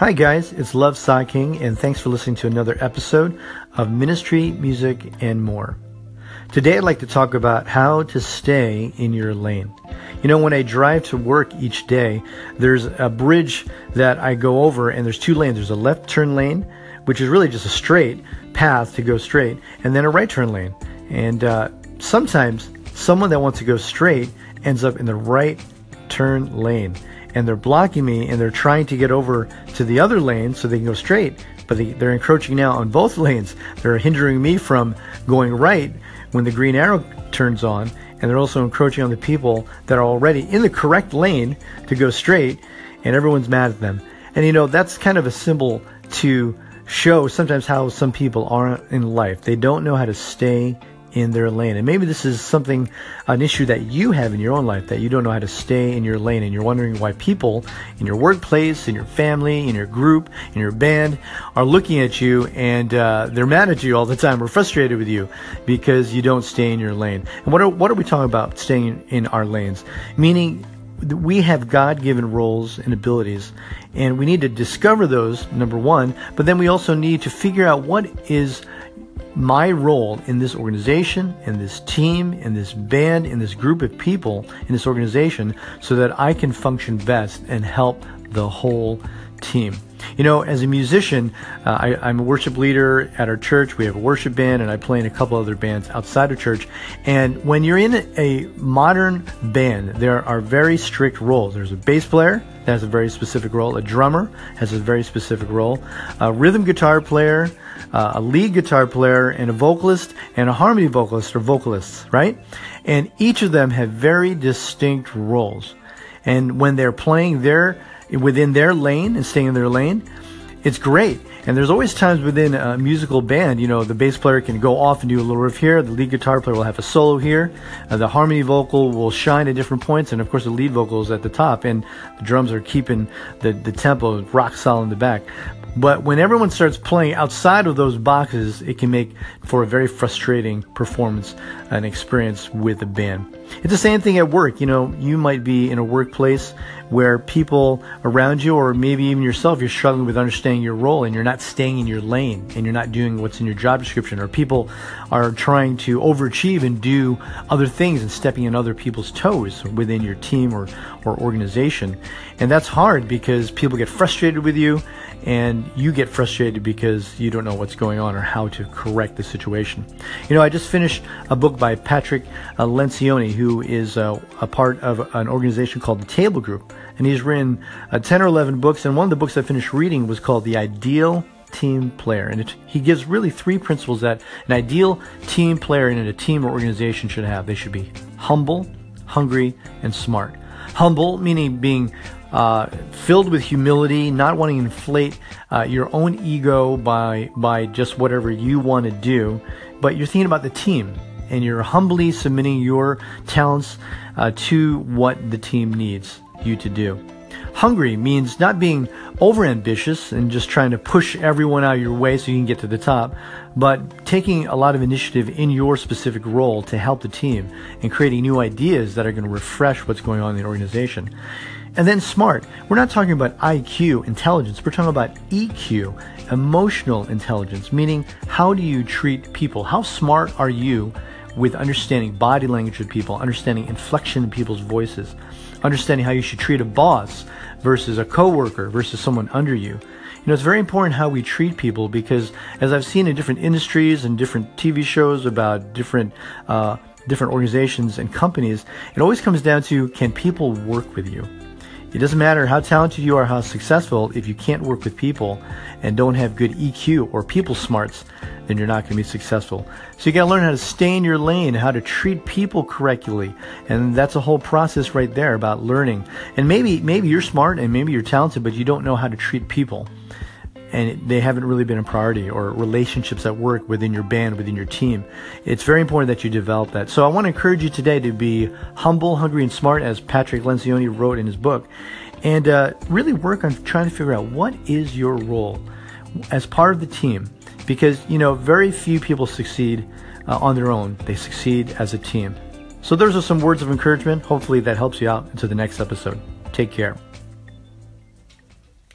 Hi, guys, it's Love Cy King, and thanks for listening to another episode of Ministry, Music, and More. Today, I'd like to talk about how to stay in your lane. You know, when I drive to work each day, there's a bridge that I go over, and there's two lanes. There's a left turn lane, which is really just a straight path to go straight, and then a right turn lane. And uh, sometimes someone that wants to go straight ends up in the right turn lane and they're blocking me and they're trying to get over to the other lane so they can go straight but they, they're encroaching now on both lanes. They're hindering me from going right when the green arrow turns on and they're also encroaching on the people that are already in the correct lane to go straight and everyone's mad at them. And you know that's kind of a symbol to show sometimes how some people aren't in life. They don't know how to stay in their lane. And maybe this is something, an issue that you have in your own life that you don't know how to stay in your lane and you're wondering why people in your workplace, in your family, in your group, in your band are looking at you and uh, they're mad at you all the time or frustrated with you because you don't stay in your lane. And what are, what are we talking about staying in our lanes? Meaning, we have God given roles and abilities, and we need to discover those, number one, but then we also need to figure out what is my role in this organization, in this team, in this band, in this group of people, in this organization, so that I can function best and help the whole team. You know, as a musician, uh, I, am a worship leader at our church. We have a worship band, and I play in a couple other bands outside of church. And when you're in a modern band, there are very strict roles. There's a bass player that has a very specific role, a drummer has a very specific role, a rhythm guitar player, uh, a lead guitar player, and a vocalist, and a harmony vocalist or vocalists, right? And each of them have very distinct roles. And when they're playing their within their lane and staying in their lane, it's great. And there's always times within a musical band, you know, the bass player can go off and do a little riff here. The lead guitar player will have a solo here. Uh, the harmony vocal will shine at different points. And of course, the lead vocal is at the top. And the drums are keeping the, the tempo rock solid in the back. But when everyone starts playing outside of those boxes, it can make for a very frustrating performance and experience with the band. It's the same thing at work. You know, you might be in a workplace where people around you, or maybe even yourself, you're struggling with understanding your role and you're not staying in your lane and you're not doing what's in your job description, or people are trying to overachieve and do other things and stepping in other people's toes within your team or, or organization. And that's hard because people get frustrated with you and you get frustrated because you don't know what's going on or how to correct the situation. You know, I just finished a book by Patrick uh, Lencioni, who is uh, a part of an organization called the Table Group, and he's written uh, 10 or 11 books, and one of the books I finished reading was called The Ideal Team Player, and it, he gives really three principles that an ideal team player in a team or organization should have. They should be humble, hungry, and smart. Humble, meaning being uh, filled with humility, not wanting to inflate uh, your own ego by by just whatever you want to do, but you're thinking about the team and you're humbly submitting your talents uh, to what the team needs you to do. Hungry means not being overambitious and just trying to push everyone out of your way so you can get to the top, but taking a lot of initiative in your specific role to help the team and creating new ideas that are going to refresh what's going on in the organization. And then smart. We're not talking about IQ, intelligence. We're talking about EQ, emotional intelligence, meaning how do you treat people? How smart are you with understanding body language of people, understanding inflection in people's voices, understanding how you should treat a boss versus a coworker versus someone under you. You know, it's very important how we treat people because, as I've seen in different industries and different TV shows about different uh, different organizations and companies, it always comes down to can people work with you? It doesn't matter how talented you are, how successful, if you can't work with people and don't have good EQ or people smarts, then you're not going to be successful. So you got to learn how to stay in your lane, how to treat people correctly. And that's a whole process right there about learning. And maybe maybe you're smart and maybe you're talented, but you don't know how to treat people and they haven't really been a priority or relationships at work within your band, within your team. It's very important that you develop that. So I want to encourage you today to be humble, hungry, and smart, as Patrick Lencioni wrote in his book, and uh, really work on trying to figure out what is your role as part of the team. Because, you know, very few people succeed uh, on their own, they succeed as a team. So those are some words of encouragement. Hopefully that helps you out into the next episode. Take care.